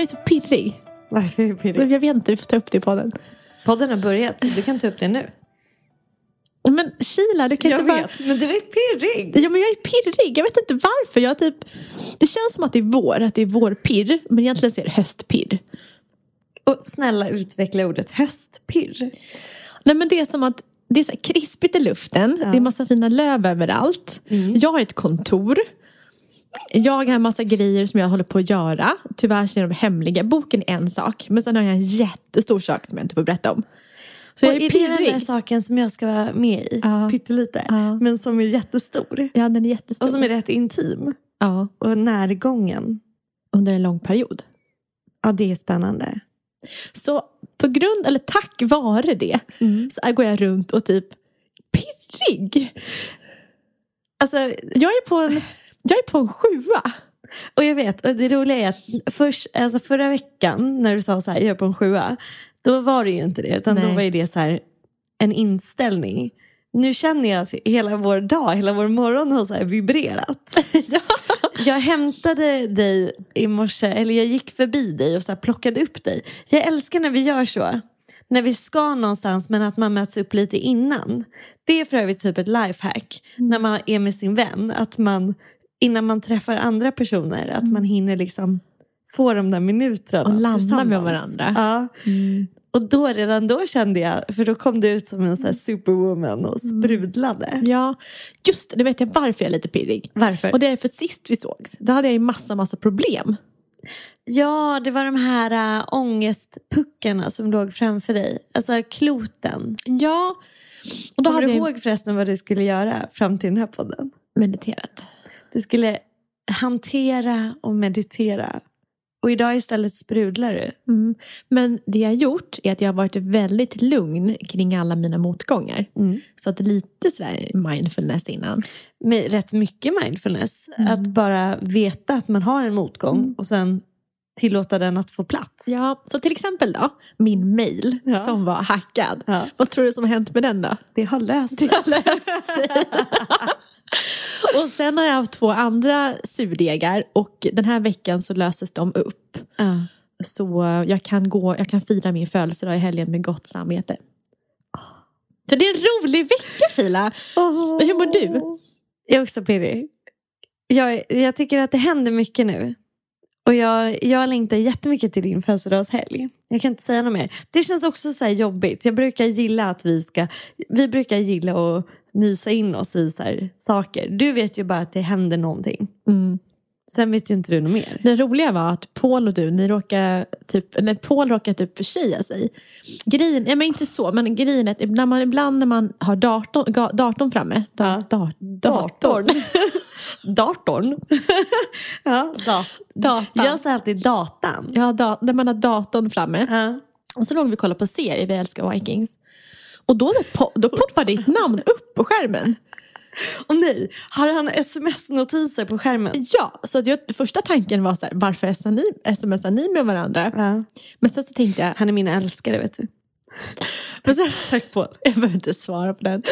Alltså jag är så pirrig. Varför är det pirrigt? Jag vet inte, vi får ta upp det i podden. Podden har börjat, så du kan ta upp det nu. Men Sheila, du kan Jag inte bara... vet, men du är pirrig. Ja, men jag är pirrig. Jag vet inte varför. Jag typ... Det känns som att det är vår, att det är vårpirr. Men egentligen så är det höstpirr. Och snälla utveckla ordet höstpirr. Nej, men det är som att det är krispigt i luften. Det är massa fina löv överallt. Jag har ett kontor. Jag har en massa grejer som jag håller på att göra. Tyvärr så är de hemliga. Boken är en sak. Men sen har jag en jättestor sak som jag inte får berätta om. Så och jag är är det den där saken som jag ska vara med i? Ja. Pyttelite. Ja. Men som är jättestor. Ja, den är jättestor. Och som är rätt intim. Ja, Och närgången. under en lång period. Ja, det är spännande. Så på grund, eller tack vare det, så går jag runt och typ pirrig. Alltså, Jag är på en, jag är på en sjua. och jag vet, och det roliga är att först, alltså förra veckan när du sa så här, jag är på en sjua. Då var det ju inte det, utan då Nej. var ju det så här en inställning. Nu känner jag att hela vår dag, hela vår morgon har så vibrerat. ja. Jag hämtade dig i morse, eller jag gick förbi dig och så plockade upp dig. Jag älskar när vi gör så. När vi ska någonstans men att man möts upp lite innan. Det är för övrigt typ ett lifehack. När man är med sin vän. Att man innan man träffar andra personer att man hinner liksom få de där minuterna Och landa med varandra. Ja. Och då, redan då kände jag, för då kom du ut som en så superwoman och sprudlade. ja, just nu vet jag varför jag är lite pirrig. Varför? Och det är för att sist vi sågs, då hade jag ju massa, massa problem. Ja, det var de här äh, ångestpuckarna som låg framför dig. Alltså kloten. Ja, och då Kommer hade du jag ihåg förresten vad du skulle göra fram till den här podden? mediterat. Du skulle hantera och meditera. Och idag istället sprudlar du. Mm. Men det jag har gjort är att jag har varit väldigt lugn kring alla mina motgångar. Så att lite sådär mindfulness innan. Med rätt mycket mindfulness. Att bara veta att man har en motgång och sen tillåta den att få plats. Ja, så till exempel då, min mail Ja. som var hackad. Ja. Vad tror du som har hänt med den då? Det har löst Det har löst sig. och sen har jag haft två andra surdegar och den här veckan så löses de upp. Ja. Så jag kan, gå, jag kan fira min födelsedag i helgen med gott samvete. Så det är en rolig vecka Sheila. Hur mår du? Jag är också pirrig. Jag, jag tycker att det händer mycket nu. Och jag, jag längtar jättemycket till din födelsedagshelg. Jag kan inte säga något mer. Det känns också så här jobbigt. Jag brukar gilla att vi ska... Vi brukar gilla att mysa in oss i så här saker. Du vet ju bara att det händer någonting. Sen vet ju inte du något mer. Det roliga var att Paul och du, ni råkar typ, eller Paul råkar typ försäga sig. Grejen, ja, men inte så, men grejen är att när man, ibland när man har datorn, datorn framme, da, da, datorn. Datorn. ja, da, Datan. Jag säger alltid datan. Ja, da, när man har datorn framme. Ja. Och så låg vi och kollade på serier, vi älskar Vikings. Och då, po- då poppar ditt namn upp på skärmen. Och nej, har han sms-notiser på skärmen? Ja, så att jag, första tanken var så här, varför smsar ni, smsar ni med varandra? Ja. Men sen så tänkte jag, Han är min älskare vet du. men sen, Tack Paul. jag behöver inte svara på den.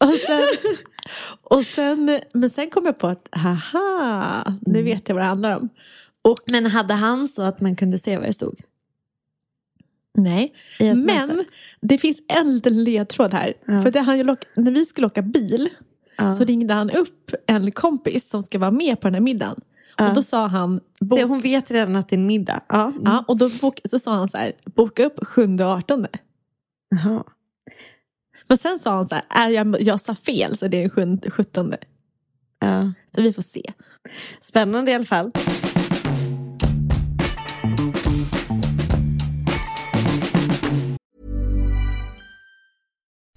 Och sen, och sen, men sen kom jag på att, haha, nu vet jag vad det handlar om. Och Men hade han så att man kunde se vad det stod? Nej, men det finns en liten ledtråd här. För det, han, när vi skulle åka bil Ja. så ringde han upp en kompis som ska vara med på den här middagen. Och då sa han, bo- Se, hon vet redan att det är en middag. Ja. ja, och då bok- så sa han så här, boka upp 7 och 18. Jaha. Men sen sa han så här, är jag, jag sa fel så det är den 7 17. Ja. Så vi får se. Spännande i alla fall.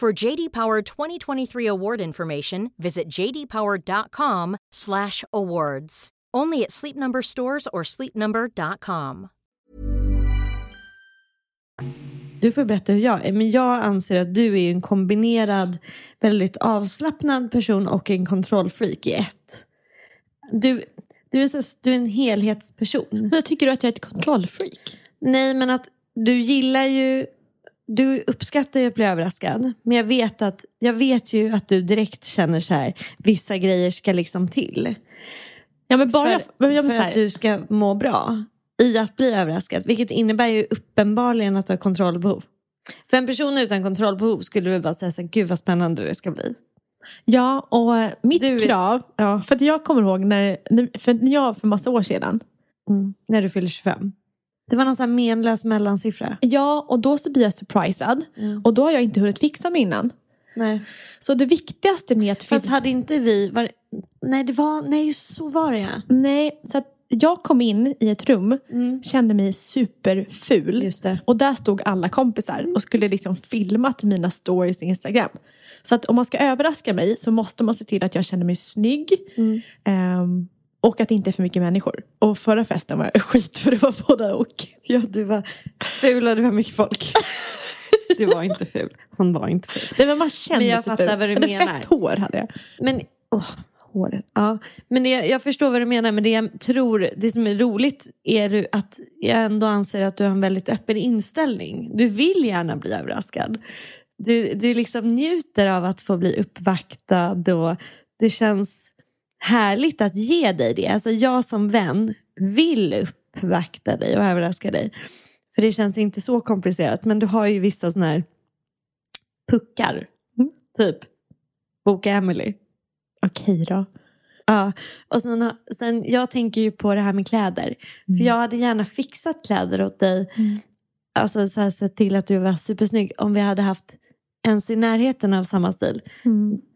For JD Power 2023 award information, visit jdpower.com/awards. Only at Sleep Number stores or sleepnumber.com. Du får berätta hur jag är. Men jag anser att du är en kombinerad, väldigt avslappnad person och en kontrollfreak i ett. Du, du, är, så, du är en helhetsperson. Men tycker du att jag är ett kontrollfreak? Nej, men att du gillar ju... Du uppskattar ju att bli överraskad. Men jag vet, att, jag vet ju att du direkt känner så här, vissa grejer ska liksom till. Ja, men bara för men jag, för att du ska må bra i att bli överraskad. Vilket innebär ju uppenbarligen att du har kontrollbehov. För en person utan kontrollbehov skulle du bara säga så här, gud vad spännande det ska bli. Ja, och mitt Du- krav, Ja. för att jag kommer ihåg när, när- för när jag för massa år sedan, Mm. När du fyller 25. Det var någon sån här menlös mellansiffra. ja och då så blir jag surprisad och då har jag inte hunnit fixa mig innan. Nej. Så det viktigaste med att Fast hade inte vi... Var, nej, det var, nej, så var det ja. Nej, så att jag kom in i ett rum, kände mig superful. Mm. Och där stod alla kompisar och skulle liksom filma till mina stories i Instagram. Så att om man ska överraska mig så måste man se till att jag känner mig snygg. Mm. ehm, och att det inte är för mycket människor. Och förra festen var jag skit för det var både och. Ja, du var ful och det var mycket folk. Du var inte ful. Hon var inte ful. Nej, men man kände Men jag sig ful. vad du Jag hade menar. fett hår hade jag. Men, åh, håret. Ja. Men det, jag förstår vad du menar. Men det jag tror, det som är roligt är att jag ändå anser att du har en väldigt öppen inställning. Du vill gärna bli överraskad. Du, du liksom njuter av att få bli uppvaktad och det känns härligt att ge dig det. Alltså jag som vän vill uppvakta dig och överraska dig. För det känns inte så komplicerat. Men du har ju vissa sådana här puckar. Typ Boka Emily. Okej då. Ja, och sen, sen, jag tänker ju på det här med kläder. För jag hade gärna fixat kläder åt dig. Alltså så här, sett till att du var supersnygg om vi hade haft ens i närheten av samma stil.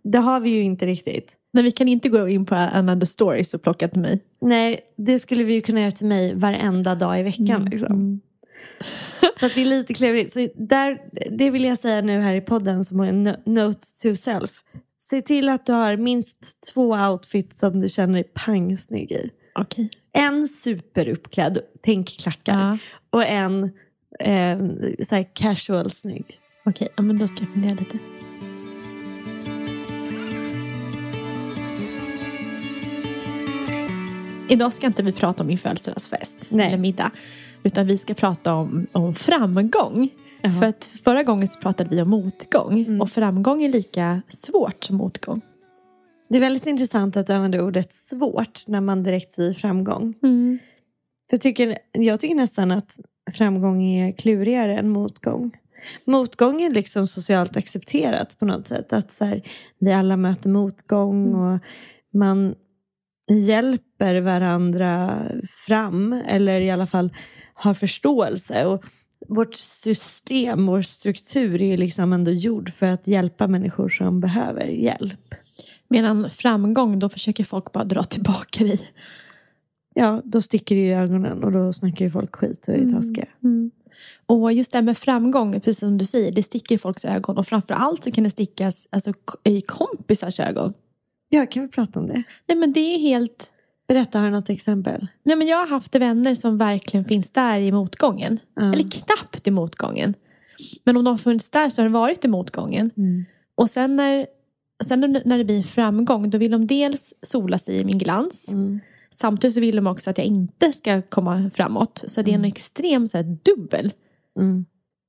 Det har vi ju inte riktigt. Men vi kan inte gå in på another stories och plocka till mig. Nej, det skulle vi ju kunna göra till mig varenda dag i veckan. Liksom. Så att det är lite klurigt. Så där, det vill jag säga nu här i podden som en no- note to self. Se till att du har minst två outfits som du känner dig pangsnygg i. Okej. En superuppklädd, tänk klackar. Ja. Och en eh, så casual snygg. Okej, ja, men då ska jag fundera lite. Idag ska inte vi prata om min födelsedagsfest Nej. eller middag. Utan vi ska prata om, om framgång. Jaha. Mm. För att förra gången så pratade vi om motgång. Och framgång är lika svårt som motgång. Det är väldigt intressant att du använder ordet svårt när man direkt säger framgång. Mm. Jag, tycker, jag tycker nästan att framgång är klurigare än motgång. Motgång är liksom socialt accepterat på något sätt. Att så här, vi alla möter motgång och man hjälper varandra fram. Eller i alla fall har förståelse. Och vårt system, vår struktur är liksom ändå gjord för att hjälpa människor som behöver hjälp. Medan framgång, då försöker folk bara dra tillbaka dig. Ja, då sticker det i ögonen och då snackar ju folk skit och är taskiga. Och just det här med framgång, precis som du säger, det sticker i folks ögon. Och framför allt så kan det stickas alltså, i kompisars ögon. Ja, kan vi prata om det? Nej men det är helt... Berätta, har du något exempel? Nej, men jag har haft vänner som verkligen finns där i motgången. Ja. Eller knappt i motgången. Men om de har funnits där så har det varit i motgången. Och sen när sen när det blir framgång då vill de dels sola sig i min glans. Mm. Samtidigt så vill de också att jag inte ska komma framåt. Så det är en extrem så här, dubbel.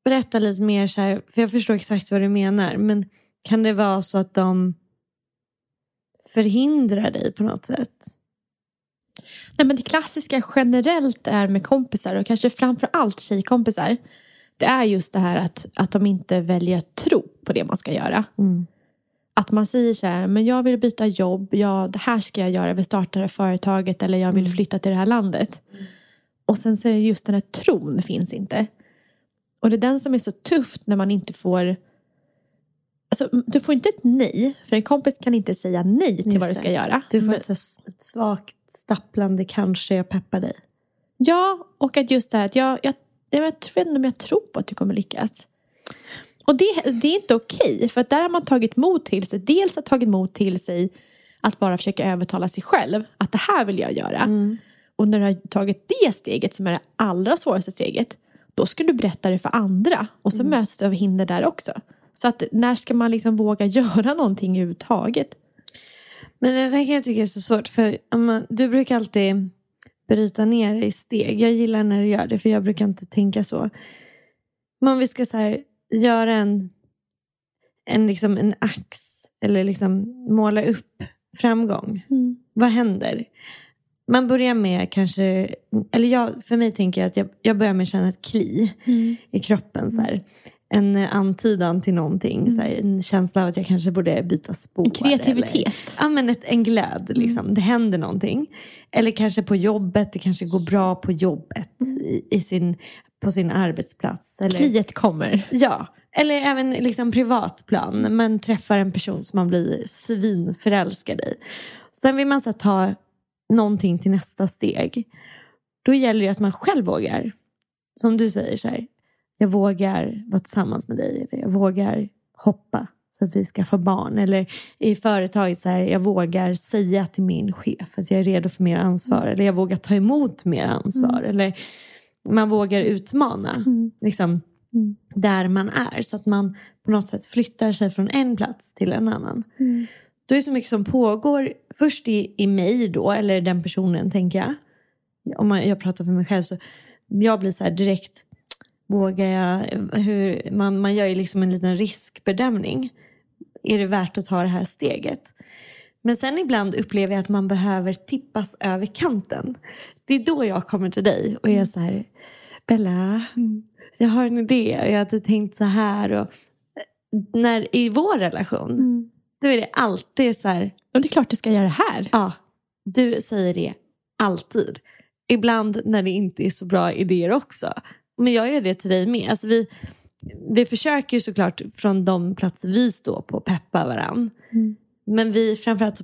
Berätta lite mer, så här, för jag förstår exakt vad du menar. Men kan det vara så att de förhindrar dig på något sätt? Nej, men det klassiska generellt är med kompisar och kanske framför allt tjejkompisar. Det är just det här att, att de inte väljer att tro på det man ska göra. Att man säger så här, men jag vill byta jobb, ja, det här ska jag göra, jag vill starta det här företaget eller jag vill flytta till det här landet. Och sen så är det just den här tron finns inte. Och det är den som är så tufft när man inte får Alltså, du får inte ett nej, för en kompis kan inte säga nej till Just vad du det. ska göra. Du får ett, ett svagt stapplande kanske jag peppar dig. Ja, och att just det här att jag, jag, jag vet inte om jag tror på att du kommer lyckas. Och det, det är inte okej, för att där har man tagit mod till sig. Dels har tagit mod till sig att bara försöka övertala sig själv att det här vill jag göra. Och när du har tagit det steget som är det allra svåraste steget, då ska du berätta det för andra. Och så möts du av hinder där också. Så att när ska man liksom våga göra någonting överhuvudtaget? Men det där kan jag tycka är så svårt. För du brukar alltid bryta ner det i steg. Jag gillar när du gör det för jag brukar inte tänka så. Men om vi ska så här, göra en, en, liksom en ax eller liksom måla upp framgång. Vad händer? Man börjar med kanske, eller jag, för mig tänker jag att jag, jag börjar med att känna ett kli i kroppen. Så här. En antydan till någonting. Så här, en känsla av att jag kanske borde byta spår. En kreativitet. Eller, ja, men ett, en glöd. Liksom. Det händer någonting. Eller kanske på jobbet. Det kanske går bra på jobbet. I, i sin, på sin arbetsplats. Eller, Kliet kommer. Ja, eller även liksom privatplan. Man träffar en person som man blir svinförälskad i. Sen vill man så ta någonting till nästa steg. Då gäller det att man själv vågar. Som du säger så här. Jag vågar vara tillsammans med dig. Eller jag vågar hoppa så att vi ska få barn. Eller i företaget så här. Jag vågar säga till min chef att jag är redo för mer ansvar. Eller jag vågar ta emot mer ansvar. Eller man vågar utmana. Liksom, där man är. Så att man på något sätt flyttar sig från en plats till en annan. Då är det så mycket som pågår först i, i mig då, eller den personen tänker jag. Om man, jag pratar för mig själv så jag blir så här direkt, vågar jag, hur, man, man gör ju liksom en liten riskbedömning. Är det värt att ta det här steget? Men sen ibland upplever jag att man behöver tippas över kanten. Det är då jag kommer till dig och är så här, Bella, jag har en idé och jag hade tänkt så här. Och, när, I vår relation, då är det alltid så här, Och det är klart du ska göra det här. ja, du säger det alltid. Ibland när det inte är så bra idéer också. Men jag gör det till dig med. Alltså vi, vi försöker ju såklart från de platser vi står på peppa varann. Men vi framförallt så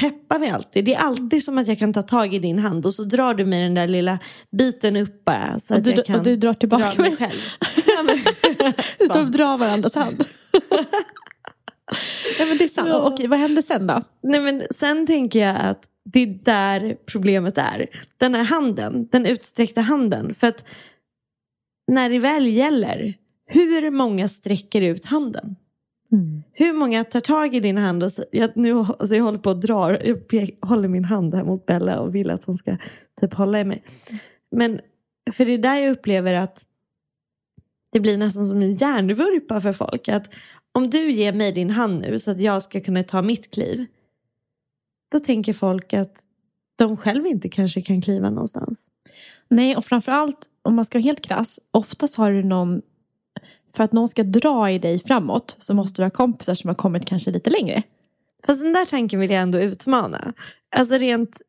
peppar vi alltid. Det är alltid som att jag kan ta tag i din hand och så drar du mig den där lilla biten upp bara. Så Och att du- jag kan och du drar tillbaka dra mig mig. själv. Du står och drar varandras hand. Nej, men det är sant. Ja. Okej, vad händer sen då? Nej, men sen tänker jag att det är där problemet är. Den här handen, den utsträckta handen. För att när det väl gäller, hur många sträcker ut handen? Hur många tar tag i din hand och jag, nu, alltså jag håller på att dra, jag pe- håller min hand här mot Bella och vill att hon ska typ hålla i mig. Men för det är där jag upplever att det blir nästan som en hjärnvurpa för folk. Att om du ger mig din hand nu så att jag ska kunna ta mitt kliv. Då tänker folk att de själv inte kanske kan kliva någonstans. Nej, och framförallt om man ska vara helt krass. Oftast har du någon, för att någon ska dra i dig framåt så måste du ha kompisar som har kommit kanske lite längre. Fast den där tanken vill jag ändå utmana. Alltså rent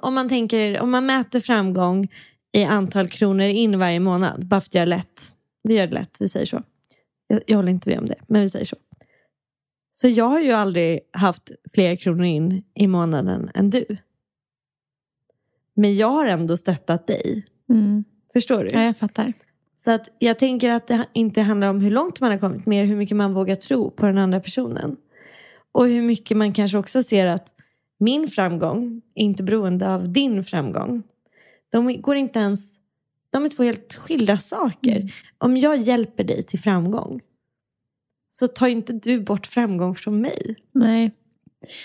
om man tänker, om man mäter framgång i antal kronor in varje månad, bara för att göra lätt. Vi gör det lätt, vi säger så. Jag, jag håller inte med om det, men vi säger så. Så jag har ju aldrig haft fler kronor in i månaden än du. Men jag har ändå stöttat dig. Förstår du? Ja, jag fattar. Så att jag tänker att det inte handlar om hur långt man har kommit, mer hur mycket man vågar tro på den andra personen. Och hur mycket man kanske också ser att min framgång är inte beroende av din framgång. De går inte ens, de är två helt skilda saker. Om jag hjälper dig till framgång så tar inte du bort framgång från mig. Nej.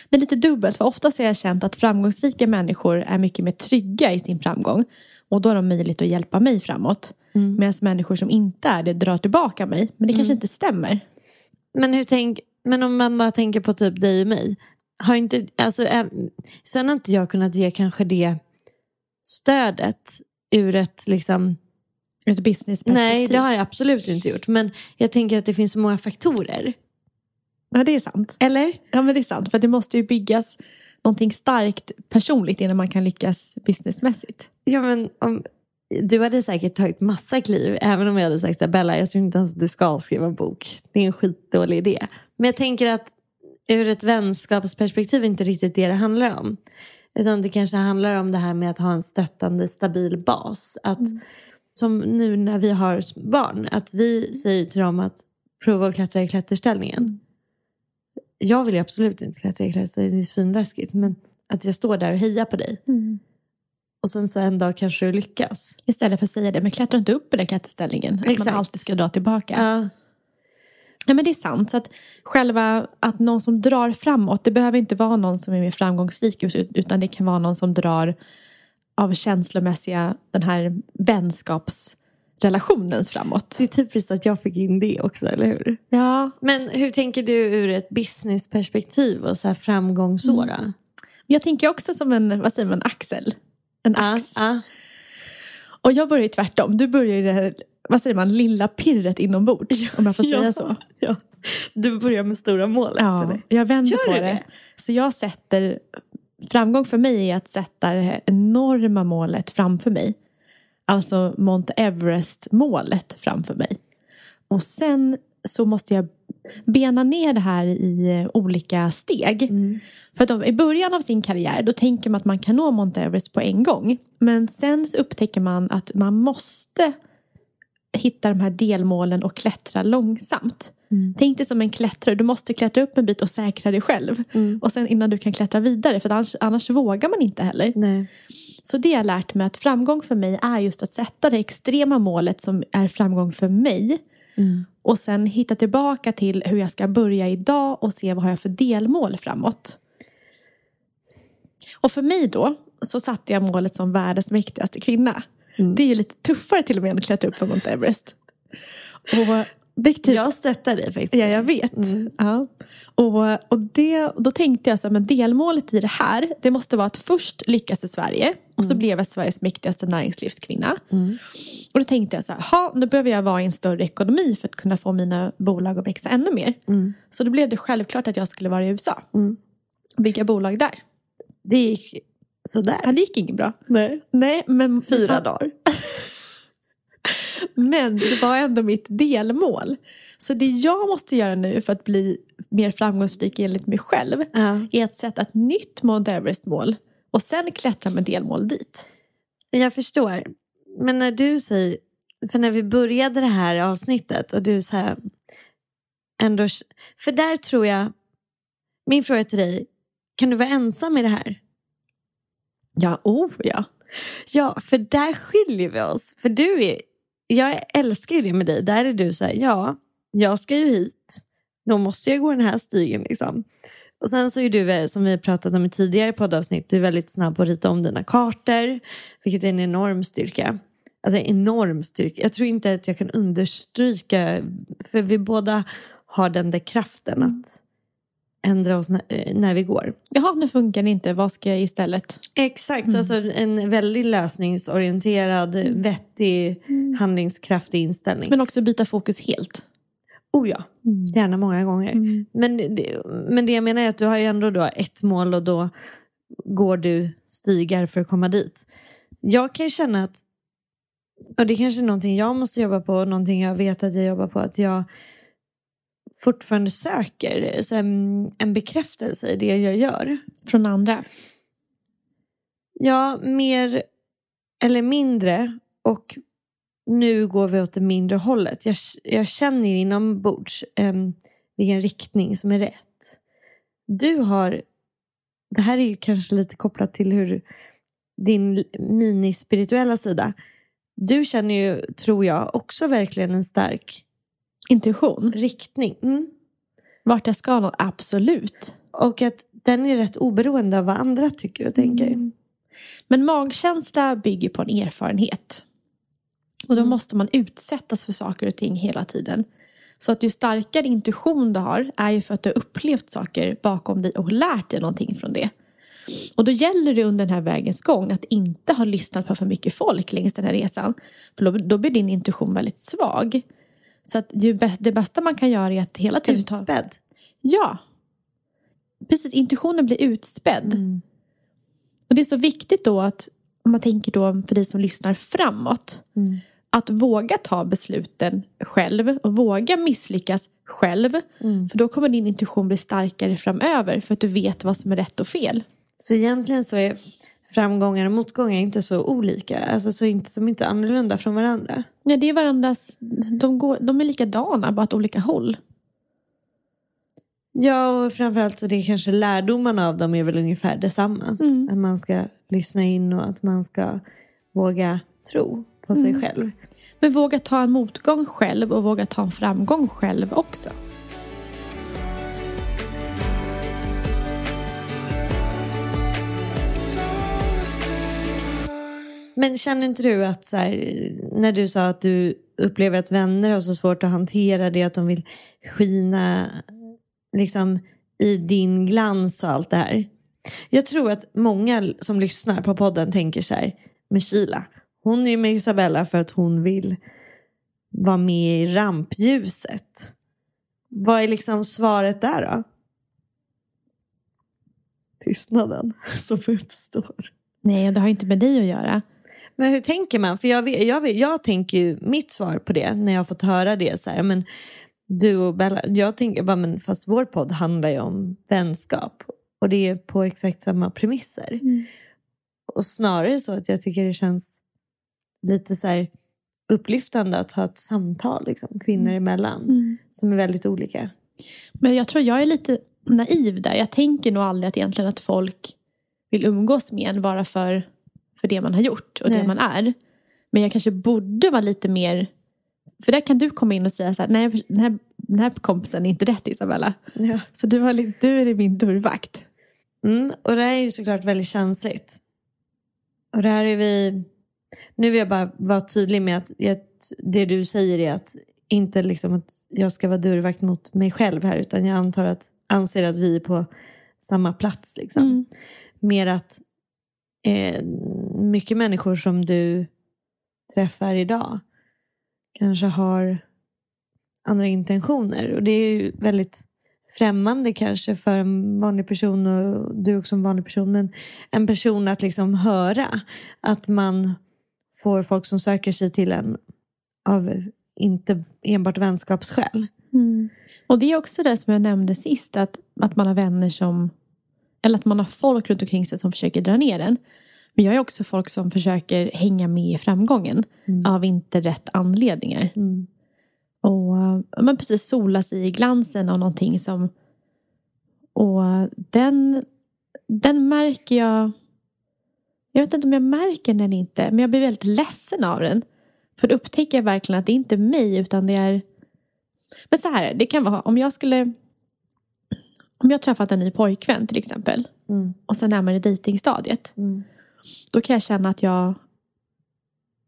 Det är lite dubbelt, för oftast har jag känt att framgångsrika människor är mycket mer trygga i sin framgång. Och då har de möjlighet att hjälpa mig framåt. Mm. Medan människor som inte är det drar tillbaka mig. Men det kanske mm. inte stämmer. Men, hur tänk, men om man bara tänker på typ dig och mig. Har inte, alltså, äh, sen har inte jag kunnat ge kanske det stödet ur ett liksom ett businessperspektiv? Nej, det har jag absolut inte gjort. Men jag tänker att det finns så många faktorer. Ja, det är sant. Eller? Ja, men det är sant. För det måste ju byggas någonting starkt personligt innan man kan lyckas businessmässigt. Ja, men om, du hade säkert tagit massa kliv även om jag hade sagt att Bella, jag tror inte ens att du ska skriva en bok. Det är en skitdålig idé. Men jag tänker att ur ett vänskapsperspektiv är inte riktigt det det handlar om. Utan det kanske handlar om det här med att ha en stöttande, stabil bas. Att, mm. Som nu när vi har barn, att vi säger till dem att prova att klättra i klätterställningen. Mm. Jag vill ju absolut inte klättra i klätterställningen, det är svinläskigt. Men att jag står där och hejar på dig. Mm. Och sen så en dag kanske du lyckas. Istället för att säga det, men klättra inte upp i den klätterställningen. Att man alltid ska dra tillbaka. Ja. Ja, men det är sant. Så att själva att någon som drar framåt, det behöver inte vara någon som är mer framgångsrik utan det kan vara någon som drar av känslomässiga, den här vänskapsrelationens framåt. Det är typiskt att jag fick in det också, eller hur? Ja. Men hur tänker du ur ett businessperspektiv och så här framgångsåra? Mm. Jag tänker också som en, vad säger man, axel. En ax. Ah, ah. Och jag börjar ju tvärtom. Du börjar i det här vad säger man, lilla pirret inombords. Om jag får säga ja, så. Ja. Du börjar med stora målet. Ja, jag vänder Gör på det. det. Så jag sätter, framgång för mig är att sätta det här enorma målet framför mig. Alltså Mount Everest-målet framför mig. Och sen så måste jag bena ner det här i olika steg. Mm. För att i början av sin karriär då tänker man att man kan nå Mount Everest på en gång. Men sen så upptäcker man att man måste hitta de här delmålen och klättra långsamt. Mm. Tänk dig som en klättrare, du måste klättra upp en bit och säkra dig själv. Mm. Och sen innan du kan klättra vidare, för annars, annars vågar man inte heller. Nej. Så det har jag lärt mig att framgång för mig är just att sätta det extrema målet som är framgång för mig. Mm. Och sen hitta tillbaka till hur jag ska börja idag och se vad har jag för delmål framåt. Och för mig då så satte jag målet som världens mäktigaste kvinna. Mm. Det är ju lite tuffare till och med än att klättra upp på Mount Everest. Och det typ, jag stöttar dig faktiskt. Ja, jag vet. Mm. Ja. Och, och det, då tänkte jag att delmålet i det här, det måste vara att först lyckas i Sverige och så mm. blev jag Sveriges mäktigaste näringslivskvinna. Mm. Och då tänkte jag så här, nu behöver jag vara i en större ekonomi för att kunna få mina bolag att växa ännu mer. Mm. Så då blev det självklart att jag skulle vara i USA. Mm. Bygga bolag där. Det gick sådär. Ja, det gick inget bra. Nej. Nej men Fyra dagar. men det var ändå mitt delmål. Så det jag måste göra nu för att bli mer framgångsrik enligt mig själv ja. är att sätta ett nytt Mount Everest-mål och sen klättra med delmål dit. Jag förstår. Men när du säger, för när vi började det här avsnittet och du så här, ändå, för där tror jag, min fråga till dig, kan du vara ensam i det här? Ja, oh ja. Ja, för där skiljer vi oss. För du är, jag älskar ju det med dig. Där är du så här, ja, jag ska ju hit. Då måste jag gå den här stigen liksom. Och sen så är du, eh, som vi pratat om i tidigare poddavsnitt, du är väldigt snabb på att rita om dina kartor. Vilket är en enorm styrka. Alltså en enorm styrka. Jag tror inte att jag kan understryka, för vi båda har den där kraften att ändra oss när, eh, när, vi går. Jaha, nu funkar det inte. Vad ska jag istället? Exakt, mm. alltså en väldigt lösningsorienterad, mm. vettig, mm. handlingskraftig inställning. Men också byta fokus helt. Oh ja, mm. gärna många gånger. Mm. Men, det, men det jag menar är att du har ju ändå då ett mål och då går du stigar för att komma dit. Jag kan ju känna att, och det är kanske är någonting jag måste jobba på, någonting jag vet att jag jobbar på, att jag fortfarande söker så en bekräftelse i det jag gör. Från andra? Ja, mer eller mindre. Och nu går vi åt det mindre hållet. Jag, jag känner inombords um, vilken riktning som är rätt. Du har, det här är ju kanske lite kopplat till hur din minispirituella sida. Du känner ju, tror jag, också verkligen en stark Intuition? Riktning. Mm. Vart jag ska nå, absolut. Och att den är rätt oberoende av vad andra tycker och tänker. Mm. Men magkänsla bygger på en erfarenhet. Och då måste man utsättas för saker och ting hela tiden. Så att ju starkare intuition du har är ju för att du har upplevt saker bakom dig och lärt dig någonting från det. Och då gäller det under den här vägens gång att inte ha lyssnat på för mycket folk längs den här resan. För då, då blir din intuition väldigt svag. Så att det bästa man kan göra är att hela tiden. Utspädd. Ja. Precis, intuitionen blir utspädd. Och det är så viktigt då att, om man tänker då för dig som lyssnar framåt, att våga ta besluten själv och våga misslyckas själv. För då kommer din intuition bli starkare framöver för att du vet vad som är rätt och fel. Så egentligen så är framgångar och motgångar inte så olika. Alltså så inte, som inte annorlunda från varandra. Ja, det är varandras, de, går, de är likadana, bara åt olika håll. Ja, och framförallt så det är kanske lärdomarna av dem är väl ungefär detsamma. Att man ska lyssna in och att man ska våga tro på sig själv. Men våga ta en motgång själv och våga ta en framgång själv också. Men känner inte du att så här, när du sa att du upplever att vänner har så svårt att hantera det, att de vill skina liksom, i din glans och allt det här. Jag tror att många som lyssnar på podden tänker så här, med Kila, hon är ju med Isabella för att hon vill vara med i rampljuset. Vad är liksom svaret där då? Tystnaden som uppstår. Nej, det har inte med dig att göra. Men hur tänker man? För jag, jag, jag tänker ju mitt svar på det när jag har fått höra det. Så här, men du och Bella, jag tänker bara, men fast vår podd handlar ju om vänskap. Och det är på exakt samma premisser. Och snarare så att jag tycker det känns lite så här upplyftande att ha ett samtal liksom, kvinnor emellan. Som är väldigt olika. Men jag tror jag är lite naiv där. Jag tänker nog aldrig att egentligen att folk vill umgås med en bara för, för det man har gjort och det Nej. man är. Men jag kanske borde vara lite mer... För där kan du komma in och säga så här, nej den här, den här kompisen är inte rätt Isabella. Ja. Så du, har, du är min dörrvakt. Mm, och det här är ju såklart väldigt känsligt. Och det här är vi... Nu vill jag bara vara tydlig med att jag, det du säger är att inte liksom att jag ska vara dörrvakt mot mig själv här utan jag antar att, anser att vi är på samma plats. Liksom. Mer att eh, mycket människor som du träffar idag kanske har andra intentioner. Och det är ju väldigt främmande kanske för en vanlig person och du också en vanlig person. Men en person att liksom höra att man får folk som söker sig till en av inte enbart vänskapsskäl. Mm. Och det är också det som jag nämnde sist, att, att man har vänner som... Eller att man har folk runt omkring sig som försöker dra ner en. Men jag är också folk som försöker hänga med i framgången av inte rätt anledningar. Och ja, men precis sola sig i glansen av någonting som... Och den, den märker jag... Jag vet inte om jag märker den eller inte, men jag blir väldigt ledsen av den. För då upptäcker jag verkligen att det inte är mig, utan det är... Men så här, det kan vara om jag skulle... Om jag träffat en ny pojkvän till exempel. Och sen är man i dejtingstadiet. Då kan jag känna att jag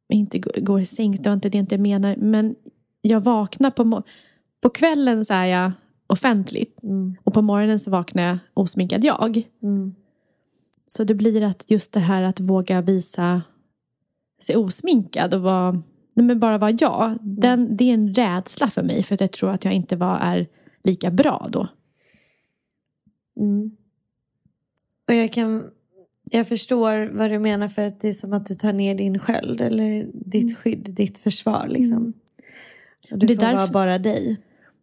inte går- i säng. Det var inte det inte jag menar. Men jag vaknar på, på kvällen så är jag offentligt. Och på morgonen så vaknar jag osminkad jag. Så det blir att just det här att våga visa sig osminkad och vara, men bara vara jag. Den, det är en rädsla för mig för att jag tror att jag inte var, är lika bra då. Och jag kan jag förstår vad du menar för att det är som att du tar ner din sköld eller ditt skydd, ditt försvar liksom. Och du Det är får vara därför- bara dig.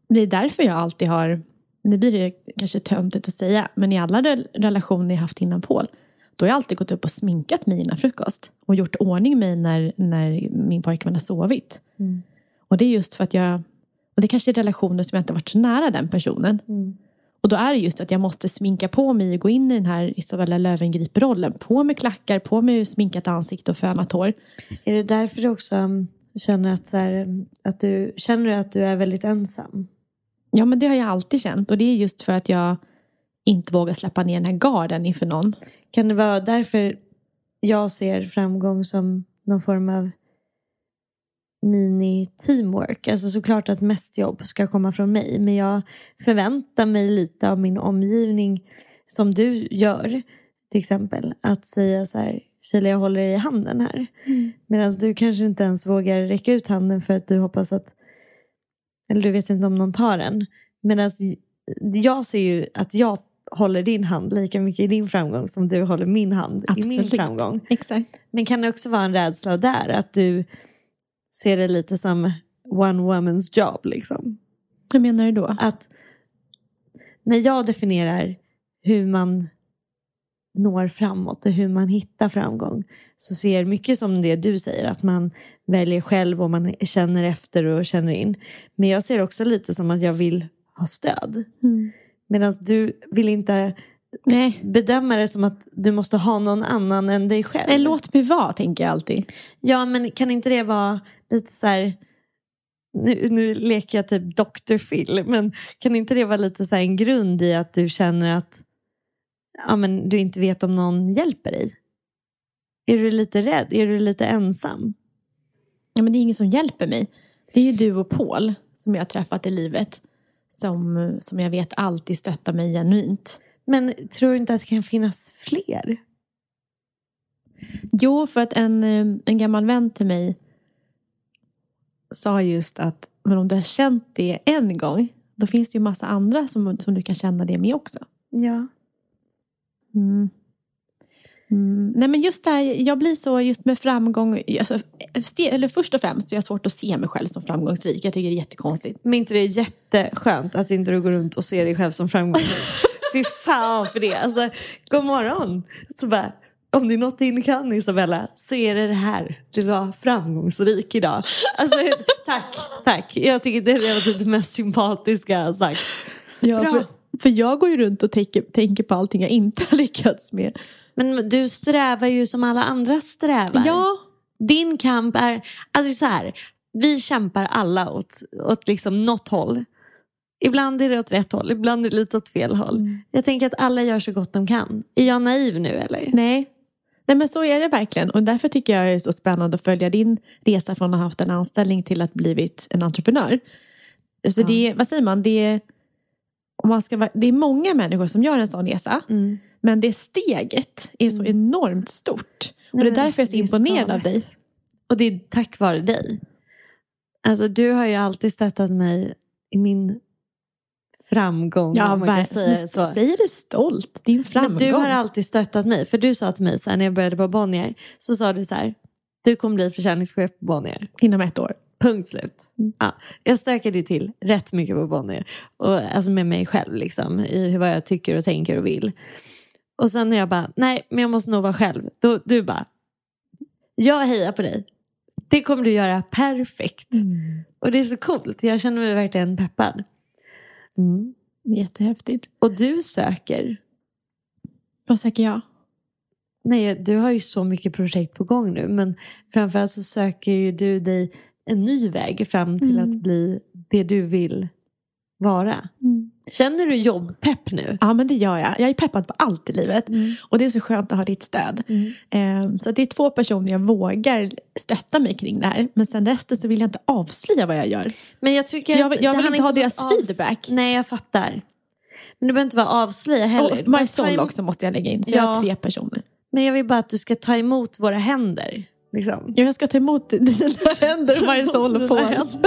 Det är därför jag alltid har, nu blir det kanske töntigt att säga, men i alla re- relationer jag haft innan Paul, då har jag alltid gått upp och sminkat mig innan frukost. Och gjort ordning mig när, när min pojkvän har sovit. Och det är just för att jag, och det kanske är relationer som jag inte varit så nära den personen. Och då är det just att jag måste sminka på mig och gå in i den här Isabella Löwengrip-rollen. På med klackar, på med sminkat ansikte och fönat hår. Är det därför du också um, känner att, så här, um, att du känner du att du är väldigt ensam? Ja, men det har jag alltid känt. Och det är just för att jag inte vågar släppa ner den här garden inför någon. Kan det vara därför jag ser framgång som någon form av mini-teamwork? Alltså såklart att mest jobb ska komma från mig. Men jag förväntar mig lite av min omgivning som du gör. Till exempel att säga så här, Kila jag håller i handen här. Mm. Medan du kanske inte ens vågar räcka ut handen för att du hoppas att, eller du vet inte om någon tar den. Medan jag ser ju att jag håller din hand lika mycket i din framgång som du håller min hand Absolut. i min framgång. Exakt. Men kan det också vara en rädsla där? Att du ser det lite som one woman's job liksom? Hur menar du då? Att när jag definierar hur man når framåt och hur man hittar framgång så ser mycket som det du säger att man väljer själv och man känner efter och känner in. Men jag ser också lite som att jag vill ha stöd. Mm. Medan du vill inte Nej. bedöma det som att du måste ha någon annan än dig själv. Nej, låt mig vara, tänker jag alltid. Ja, men kan inte det vara lite så här... Nu, nu leker jag typ Dr. Phil, men kan inte det vara lite så en grund i att du känner att ja, men du inte vet om någon hjälper dig? Är du lite rädd? Är du lite ensam? Ja, men det är ingen som hjälper mig. Det är ju du och Paul som jag har träffat i livet som, som jag vet alltid stöttar mig genuint. Men tror du inte att det kan finnas fler? Jo, för att en, en gammal vän till mig sa just att men om du har känt det en gång då finns det ju massa andra som, som du kan känna det med också. Ja. Mm. Mm. Nej men just det här, jag blir så just med framgång, alltså, eller först och främst så är jag svårt att se mig själv som framgångsrik. Jag tycker det är jättekonstigt. Men inte det är jätteskönt att inte du går runt och ser dig själv som framgångsrik? Fy fan för det. Alltså, god morgon. Så bara, om det är något du kan Isabella så är det det här. Du var framgångsrik idag. Alltså, tack, tack. Jag tycker det är relativt det mest sympatiska jag sagt. Ja, Bra. För, för jag går ju runt och tänker, tänker på allting jag inte har lyckats med. Men du strävar ju som alla andra strävar. Ja. Din kamp är, alltså så här, vi kämpar alla åt, åt liksom något håll. Ibland är det åt rätt håll, ibland är det lite åt fel håll. Mm. Jag tänker att alla gör så gott de kan. Är jag naiv nu eller? Nej. Nej men så är det verkligen och därför tycker jag det är så spännande att följa din resa från att ha haft en anställning till att blivit en entreprenör. Så ja. det, vad säger man, det är, om man ska, det är många människor som gör en sån resa. Mm. Men det steget är så mm. enormt stort. Och det är därför jag är så imponerad av dig. Och det är tack vare dig. Alltså du har ju alltid stöttat mig i min framgång. Ja, man kan säga så. Säg det stolt, din framgång. Men du har alltid stöttat mig. För du sa till mig så här, när jag började på Bonnier. Så sa du så här, du kommer bli försäljningschef på Bonnier. Inom ett år. Punkt slut. Mm. Ja, jag stökade till rätt mycket på Bonnier. Och, alltså med mig själv liksom. I vad jag tycker och tänker och vill. Och sen när jag bara, nej men jag måste nog vara själv. Då, du bara, jag hejar på dig. Det kommer du göra perfekt. Mm. Och det är så coolt. Jag känner mig verkligen peppad. Mm. Jättehäftigt. Och du söker. Vad söker jag? Nej, du har ju så mycket projekt på gång nu. Men framförallt så söker ju du dig en ny väg fram till mm. att bli det du vill vara. Mm. Känner du jobbpepp nu? Ja men det gör jag. Jag är peppad på allt i livet. Mm. Och det är så skönt att ha ditt stöd. Mm. Eh, så det är två personer jag vågar stötta mig kring det här. Men sen resten så vill jag inte avslöja vad jag gör. Men jag tycker jag, jag vill inte ha deras feedback. Nej jag fattar. Men det behöver inte vara avslöja heller. Och Marisol också måste jag lägga in. Så ja. jag har tre personer. Men jag vill bara att du ska ta emot våra händer. Liksom. Jag ska ta emot dina händer Marisol och Pauls.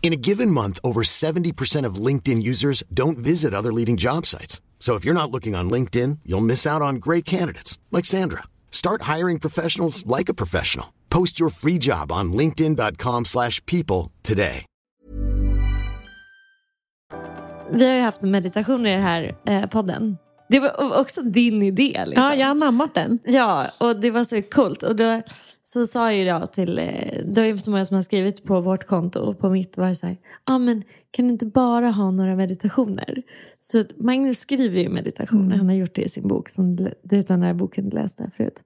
In a given month, over 70% of LinkedIn users don't visit other leading job sites. So if you're not looking on LinkedIn, you'll miss out on great candidates like Sandra. Start hiring professionals like a professional. Post your free job on linkedin.com/people slash people today. Vi har ju haft en meditation i den här eh, podden. Det var också din idé. Liksom. Ja, jag har anammat den. Ja, och det var så coolt. Och då så sa ju jag till, eh, det är så många som har skrivit på vårt konto och på mitt var så här, ja ah, men kan du inte bara ha några meditationer? Så Magnus skriver ju meditationer, Mm. han har gjort det i sin bok, som, det är den där boken du läste förut.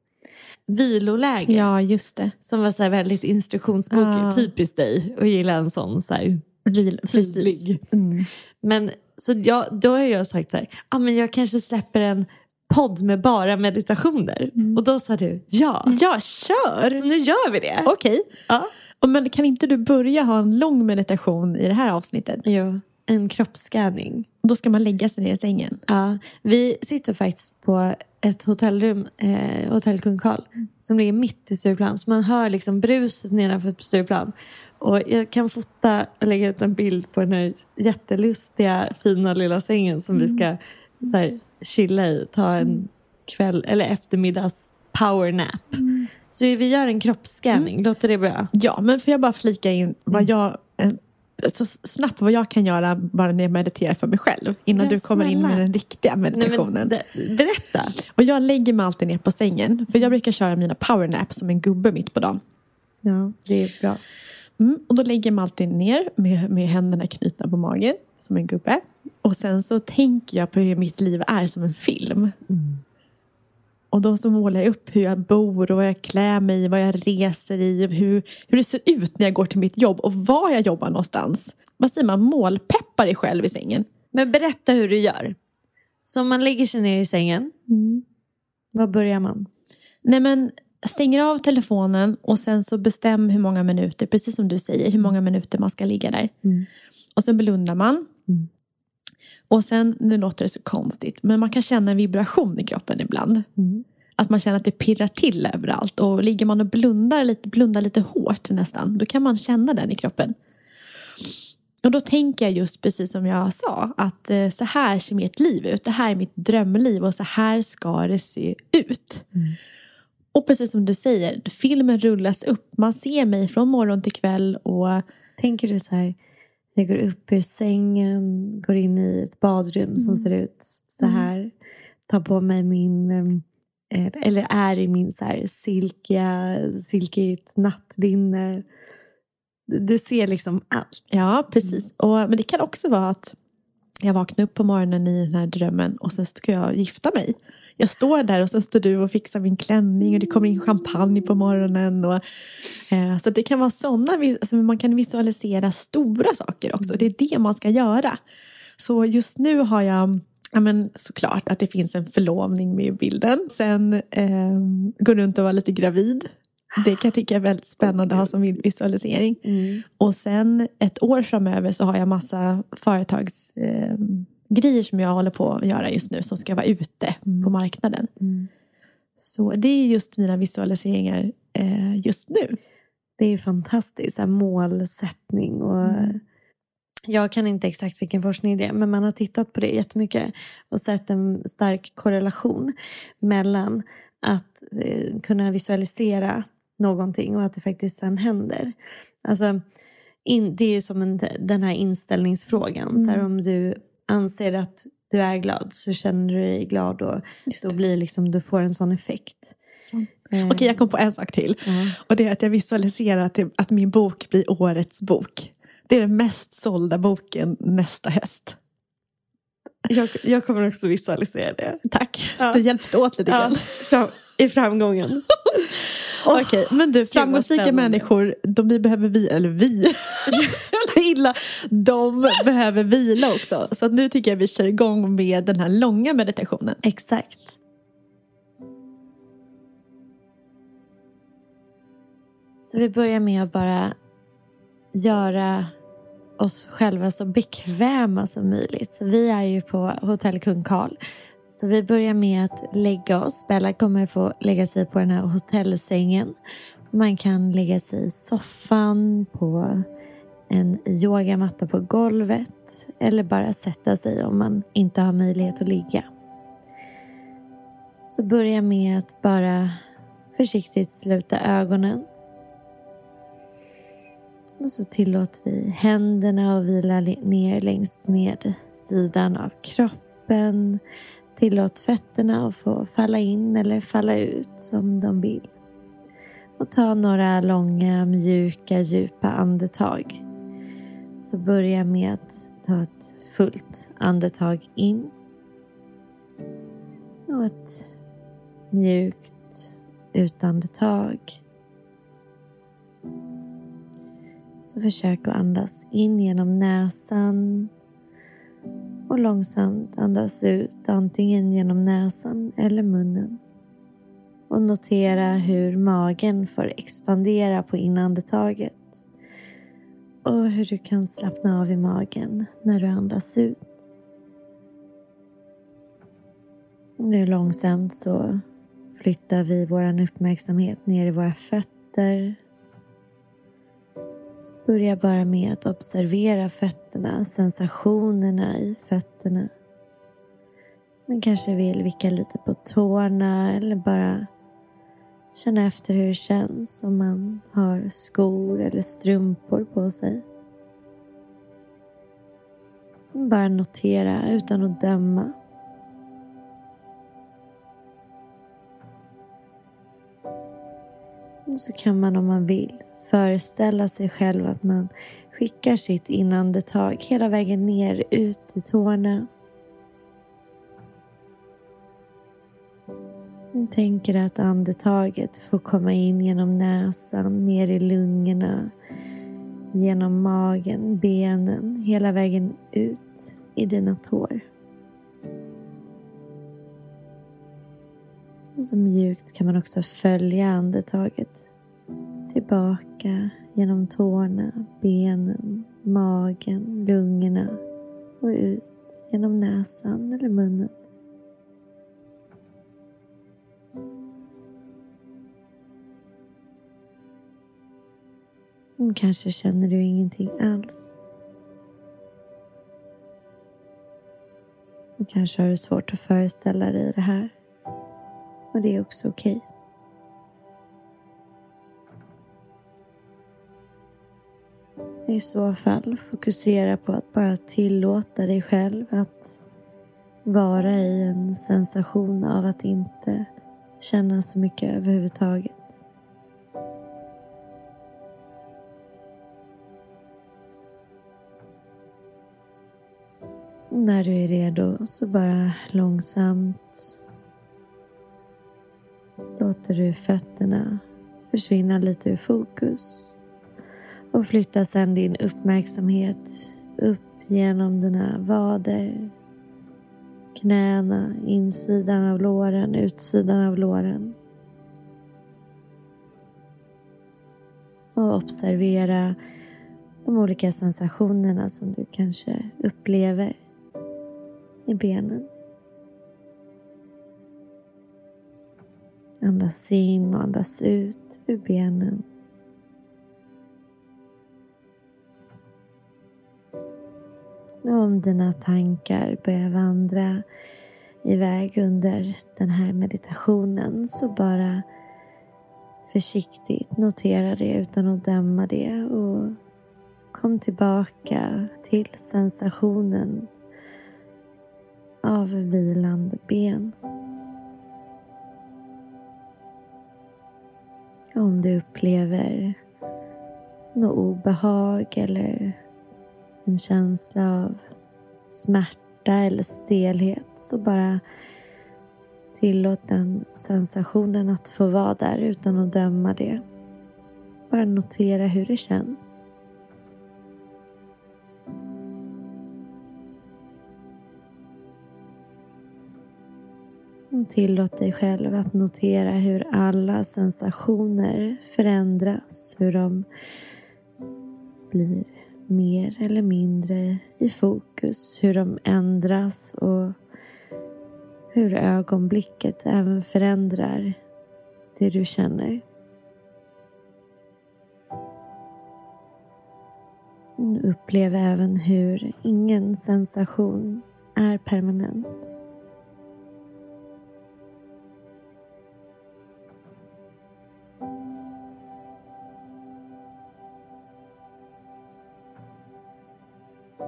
Viloläge, Ja, just det. som var så här väldigt instruktionsbok, Ja. typiskt dig att gilla en sån så här, Vil- tydlig. Mm. Men så jag, då har jag sagt så här, ah, men jag kanske släpper en podd med bara meditationer. Mm. Och då sa du ja. Ja, kör! Så nu gör vi det. Okej. Ja. Och Men kan inte du börja ha en lång meditation i det här avsnittet? Jo, en kroppsscanning. Då ska man lägga sig ner i sängen. Ja, vi sitter faktiskt på ett hotellrum, eh, Hotell Kung Karl, som ligger mitt i Stureplan. Så man hör liksom bruset nedanför Stureplan. Och jag kan fota och lägga ut en bild på den här jättelustiga, fina lilla sängen som vi ska så här, chilla i. Ta en kväll eller eftermiddags powernap. Så vi gör en kroppsscanning, låter det bra? Ja, men får jag bara flika in vad jag, eh, så snabbt vad jag kan göra bara när jag mediterar för mig själv. Innan du kommer in med den riktiga Nej, men, meditationen. berätta. Och jag lägger mig alltid ner på sängen. För jag brukar köra mina powernaps som en gubbe mitt på dagen. Ja, det är bra. Mm, och då lägger jag mig alltid ner med, med händerna knutna på magen som en gubbe. Och sen så tänker jag på hur mitt liv är som en film. Och då så målar jag upp hur jag bor och vad jag klär mig i, vad jag reser i, hur, hur det ser ut när jag går till mitt jobb och var jag jobbar någonstans. Vad säger man? Målpeppar dig själv i sängen. Men berätta hur du gör. Så om man lägger sig ner i sängen, var börjar man? Nej men stänger av telefonen och sen så bestäm hur många minuter, precis som du säger, hur många minuter man ska ligga där. Och sen blundar man. Och sen, nu låter det så konstigt, men man kan känna en vibration i kroppen ibland. Att man känner att det pirrar till överallt. Och ligger man och blundar lite, blundar lite hårt nästan, då kan man känna den i kroppen. Och då tänker jag just precis som jag sa, att eh, så här ser mitt liv ut. Det här är mitt drömliv och så här ska det se ut. Och precis som du säger, filmen rullas upp. Man ser mig från morgon till kväll och Tänker du så här, jag går upp ur sängen, går in i ett badrum som ser ut så här, tar på mig min, eh, eller är i min så här silkiga, silkigt nattlinne. Du ser liksom allt. Ja, precis. Och, men det kan också vara att jag vaknar upp på morgonen i den här drömmen och sen ska jag gifta mig. Jag står där och sen står du och fixar min klänning och det kommer in champagne på morgonen. Och, eh, så det kan vara sådana, alltså man kan visualisera stora saker också. Det är det man ska göra. Så just nu har jag Ja, men såklart att det finns en förlovning med i bilden. Sen eh, gå runt och vara lite gravid. Det kan jag tycka är väldigt spännande att ha som visualisering. Och sen ett år framöver så har jag massa företagsgrejer eh, grejer som jag håller på att göra just nu som ska vara ute på marknaden. Så det är just mina visualiseringar eh, just nu. Det är fantastiskt, så målsättning och jag kan inte exakt vilken forskning det är men man har tittat på det jättemycket och sett en stark korrelation mellan att eh, kunna visualisera någonting och att det faktiskt sen händer. Alltså, in, det är som en, den här inställningsfrågan. Där om du anser att du är glad så känner du dig glad och då blir liksom, du får en sån effekt. Eh, Okej, jag kom på en sak till. Och det är att jag visualiserar att, det, att min bok blir årets bok. Det är den mest sålda boken nästa höst. Jag, jag kommer också visualisera det. Tack. Ja. Du hjälpte åt lite Ja, grann. fram, I framgången. Okej, men du, framgångsrika människor, de vi behöver vi, eller vi, illa, de behöver vila också. Så nu tycker jag vi kör igång med den här långa meditationen. Exakt. Så vi börjar med att bara göra oss själva så bekväma som möjligt. Så vi är ju på Hotell Kung Karl. Så vi börjar med att lägga oss. Bella kommer få lägga sig på den här hotellsängen. Man kan lägga sig i soffan, på en yogamatta på golvet eller bara sätta sig om man inte har möjlighet att ligga. Så börja med att bara försiktigt sluta ögonen. Och så tillåter vi händerna att vila ner längs med sidan av kroppen. Tillåt fötterna att få falla in eller falla ut som de vill. Och ta några långa, mjuka, djupa andetag. Så börja med att ta ett fullt andetag in. Och ett mjukt utandetag. Så försök att andas in genom näsan och långsamt andas ut antingen genom näsan eller munnen. Och notera hur magen får expandera på inandetaget och hur du kan slappna av i magen när du andas ut. Och nu långsamt så flyttar vi vår uppmärksamhet ner i våra fötter. Så börja bara med att observera fötterna, sensationerna i fötterna. Man kanske vill vicka lite på tårna eller bara känna efter hur det känns om man har skor eller strumpor på sig. Bara notera utan att döma. Så kan man om man vill föreställa sig själv att man skickar sitt inandetag hela vägen ner ut i tårna. Tänker att andetaget får komma in genom näsan, ner i lungorna, genom magen, benen, hela vägen ut i dina tår. Så mjukt kan man också följa andetaget tillbaka genom tårna, benen, magen, lungorna och ut genom näsan eller munnen. Kanske känner du ingenting alls. Kanske har du svårt att föreställa dig det här. Och det är också okej. I så fall fokusera på att bara tillåta dig själv att vara i en sensation av att inte känna så mycket överhuvudtaget. När du är redo så bara långsamt låter du fötterna försvinna lite ur fokus och flytta sedan din uppmärksamhet upp genom dina vader, knäna, insidan av låren, utsidan av låren. Och observera de olika sensationerna som du kanske upplever i benen. Andas in och andas ut ur benen. Om dina tankar börjar vandra iväg under den här meditationen så bara försiktigt notera det utan att döma det och kom tillbaka till sensationen av vilande ben. Om du upplever något obehag eller en känsla av smärta eller stelhet så bara tillåt den sensationen att få vara där utan att döma det. Bara notera hur det känns. Och tillåt dig själv att notera hur alla sensationer förändras. Hur de blir mer eller mindre i fokus. Hur de ändras och hur ögonblicket även förändrar det du känner. Upplev även hur ingen sensation är permanent.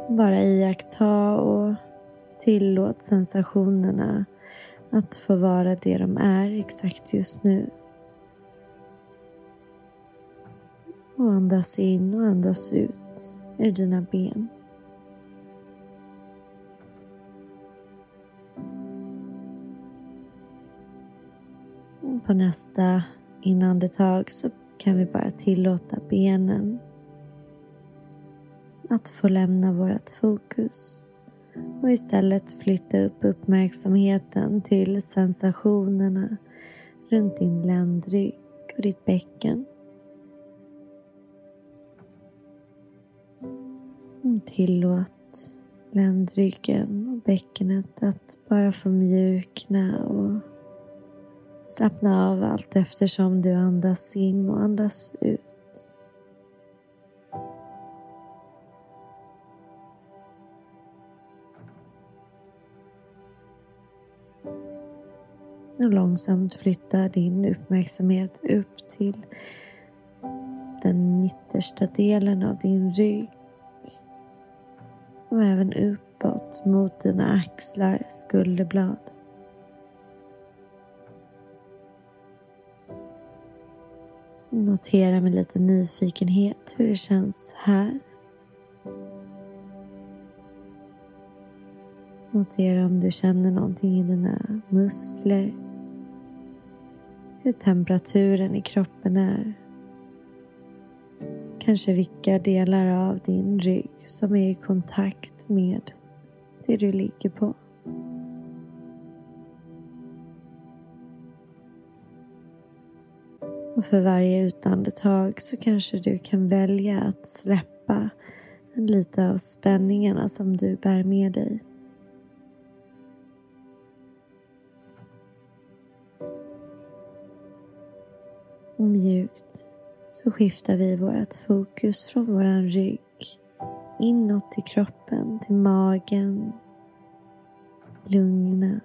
Bara iaktta och tillåt sensationerna att få vara det de är exakt just nu. Och andas in och andas ut ur dina ben. På nästa inandetag så kan vi bara tillåta benen att få lämna vårt fokus och istället flytta upp uppmärksamheten till sensationerna runt din ländrygg och ditt bäcken. Tillåt ländryggen och bäckenet att bara få mjukna och slappna av allt eftersom du andas in och andas ut. Och långsamt flytta din uppmärksamhet upp till den mittersta delen av din rygg. Och även uppåt mot dina axlar, skulderblad. Notera med lite nyfikenhet hur det känns här. Notera om du känner någonting i dina muskler hur temperaturen i kroppen är. Kanske vilka delar av din rygg som är i kontakt med det du ligger på. Och för varje utandetag så kanske du kan välja att släppa lite av spänningarna som du bär med dig. Och mjukt så skiftar vi vårt fokus från våran rygg inåt till kroppen, till magen, lungorna.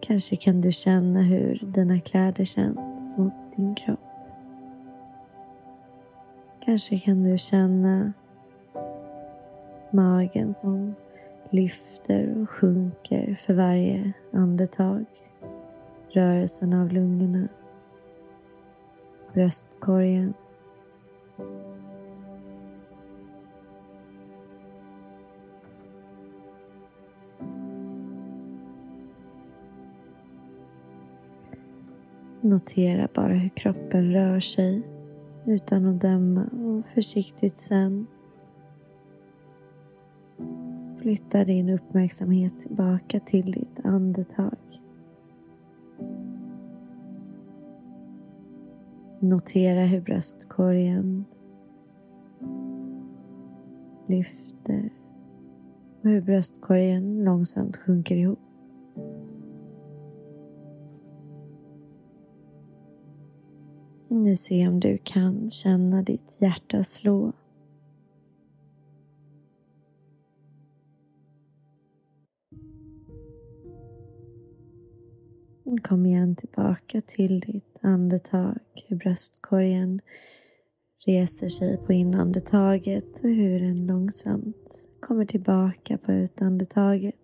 Kanske kan du känna hur dina kläder känns mot din kropp. Kanske kan du känna magen som lyfter och sjunker för varje andetag. Rörelsen av lungorna, bröstkorgen. Notera bara hur kroppen rör sig utan att döma och försiktigt sen Flytta din uppmärksamhet tillbaka till ditt andetag. Notera hur bröstkorgen lyfter och hur bröstkorgen långsamt sjunker ihop. Nu se om du kan känna ditt hjärta slå Kom igen tillbaka till ditt andetag, hur bröstkorgen reser sig på inandetaget och hur den långsamt kommer tillbaka på utandetaget.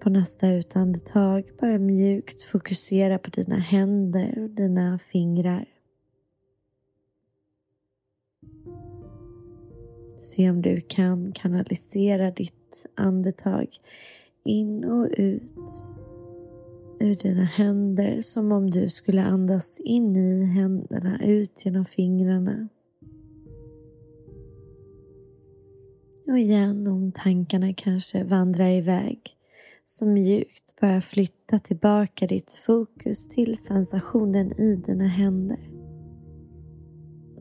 På nästa utandetag, bara mjukt fokusera på dina händer och dina fingrar. Se om du kan kanalisera ditt andetag in och ut ur dina händer som om du skulle andas in i händerna, ut genom fingrarna. Och igen, om tankarna kanske vandrar iväg, så mjukt bara flytta tillbaka ditt fokus till sensationen i dina händer.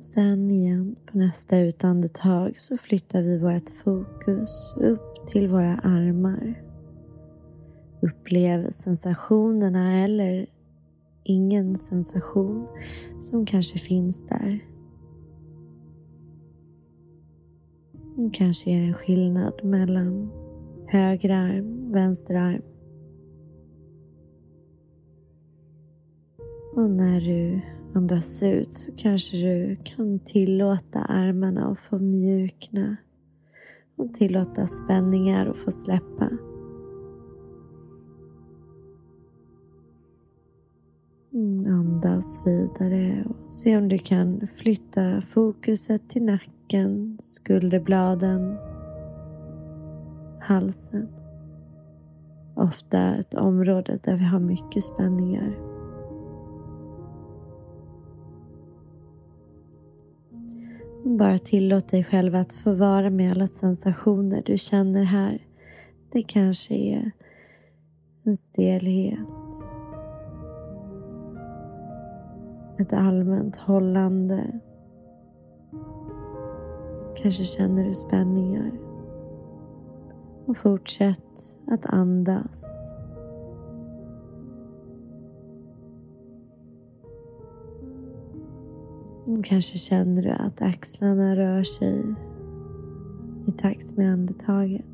Sen igen på nästa utandetag så flyttar vi vårt fokus upp till våra armar. Upplev sensationerna eller ingen sensation som kanske finns där. Kanske är det en skillnad mellan höger arm, vänster arm. Och när du andas ut så kanske du kan tillåta armarna att få mjukna och tillåta spänningar att få släppa. Andas vidare och se om du kan flytta fokuset till nacken, skulderbladen, halsen. Ofta ett område där vi har mycket spänningar. Bara tillåt dig själv att få vara med alla sensationer du känner här. Det kanske är en stelhet. Ett allmänt hållande. Kanske känner du spänningar. Och fortsätt att andas. Kanske känner du att axlarna rör sig i takt med andetaget.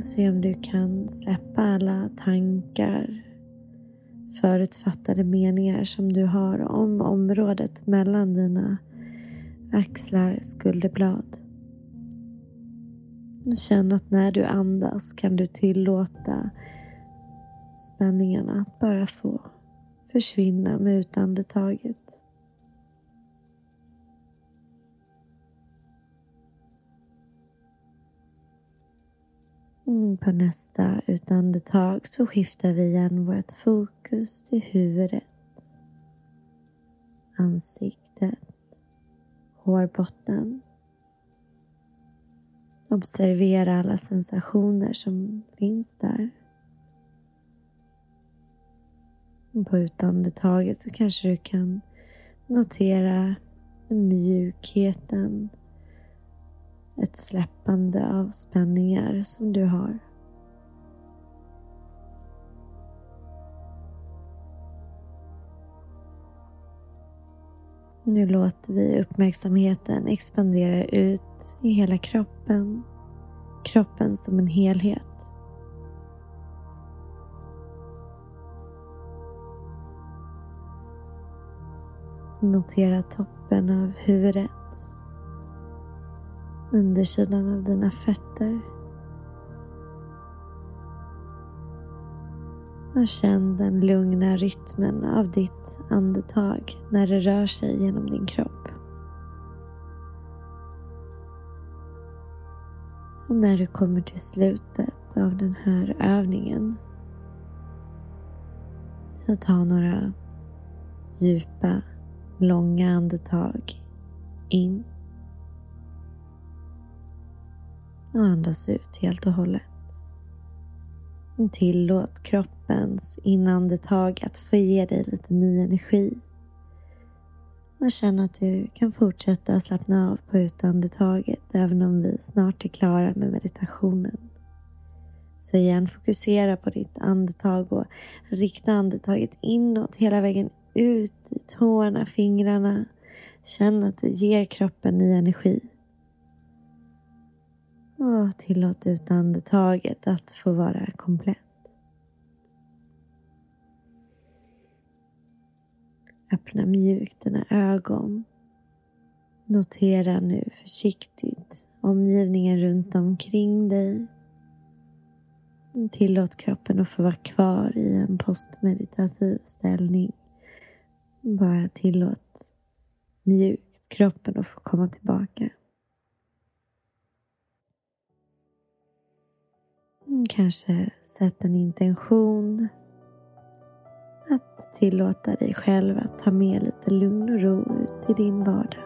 Se om du kan släppa alla tankar, förutfattade meningar som du har om området mellan dina axlar, skulderblad. Känn att när du andas kan du tillåta spänningarna att bara få försvinna med utandetaget. Mm, på nästa utandetag så skiftar vi igen vårt fokus till huvudet, ansiktet, hårbotten. Observera alla sensationer som finns där. På utandetaget så kanske du kan notera mjukheten, ett släppande av spänningar som du har. Nu låter vi uppmärksamheten expandera ut i hela kroppen. Kroppen som en helhet. Notera toppen av huvudet. Undersidan av dina fötter. Och känn den lugna rytmen av ditt andetag när det rör sig genom din kropp. Och när du kommer till slutet av den här övningen så ta några djupa långa andetag in och andas ut helt och hållet. Tillåt kroppens inandetag att få ge dig lite ny energi. Och känn att du kan fortsätta slappna av på utandetaget även om vi snart är klara med meditationen. Så igen, fokusera på ditt andetag och rikta andetaget inåt hela vägen ut i tårna, fingrarna. Känn att du ger kroppen ny energi. Och tillåt utandetaget att få vara komplett. Öppna mjukt dina ögon. Notera nu försiktigt omgivningen runt omkring dig. Tillåt kroppen att få vara kvar i en postmeditativ ställning. Bara tillåt mjukt kroppen att få komma tillbaka. Mm, kanske sätt en intention att tillåta dig själv att ta med lite lugn och ro ut i din vardag.